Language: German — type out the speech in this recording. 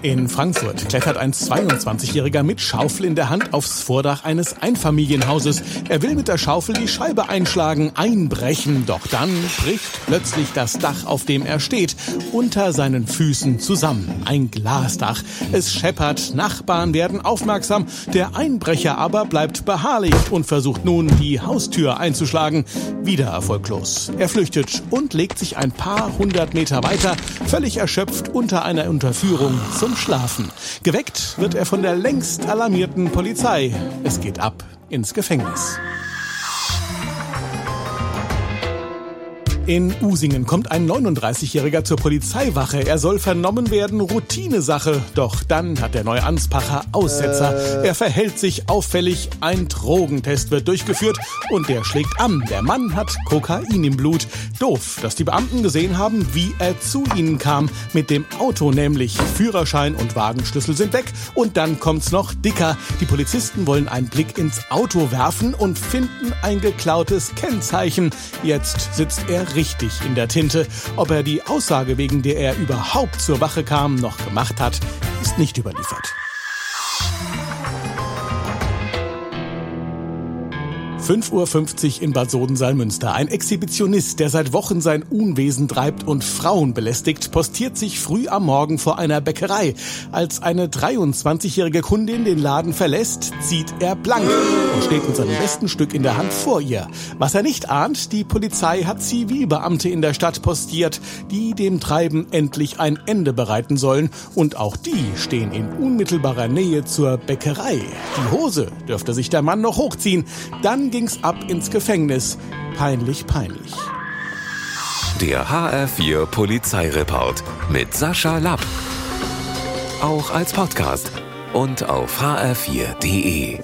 In Frankfurt klettert ein 22-Jähriger mit Schaufel in der Hand aufs Vordach eines Einfamilienhauses. Er will mit der Schaufel die Scheibe einschlagen, einbrechen. Doch dann bricht plötzlich das Dach, auf dem er steht, unter seinen Füßen zusammen. Ein Glasdach. Es scheppert, Nachbarn werden aufmerksam. Der Einbrecher aber bleibt beharrlich und versucht nun, die Haustür einzuschlagen. Wieder erfolglos. Er flüchtet und legt sich ein paar hundert Meter weiter, völlig erschöpft unter einer Unterführung zum zum Schlafen. Geweckt wird er von der längst alarmierten Polizei. Es geht ab ins Gefängnis. In Usingen kommt ein 39-Jähriger zur Polizeiwache. Er soll vernommen werden, Routinesache. Doch dann hat der neue Anspacher Aussetzer. Er verhält sich auffällig, ein Drogentest wird durchgeführt und der schlägt an. Der Mann hat Kokain im Blut. Doof, dass die Beamten gesehen haben, wie er zu ihnen kam. Mit dem Auto nämlich. Führerschein und Wagenschlüssel sind weg. Und dann kommt's noch dicker. Die Polizisten wollen einen Blick ins Auto werfen und finden ein geklautes Kennzeichen. Jetzt sitzt er richtig in der Tinte. Ob er die Aussage, wegen der er überhaupt zur Wache kam, noch gemacht hat, ist nicht überliefert. 5.50 Uhr in Bad Soden-Salmünster. Ein Exhibitionist, der seit Wochen sein Unwesen treibt und Frauen belästigt, postiert sich früh am Morgen vor einer Bäckerei. Als eine 23-jährige Kundin den Laden verlässt, zieht er blank und steht mit seinem besten Stück in der Hand vor ihr. Was er nicht ahnt, die Polizei hat Zivilbeamte in der Stadt postiert, die dem Treiben endlich ein Ende bereiten sollen. Und auch die stehen in unmittelbarer Nähe zur Bäckerei. Die Hose dürfte sich der Mann noch hochziehen. Dann ging's ab ins Gefängnis. Peinlich, peinlich. Der HR4 Polizeireport mit Sascha Lapp. Auch als Podcast und auf hr4.de.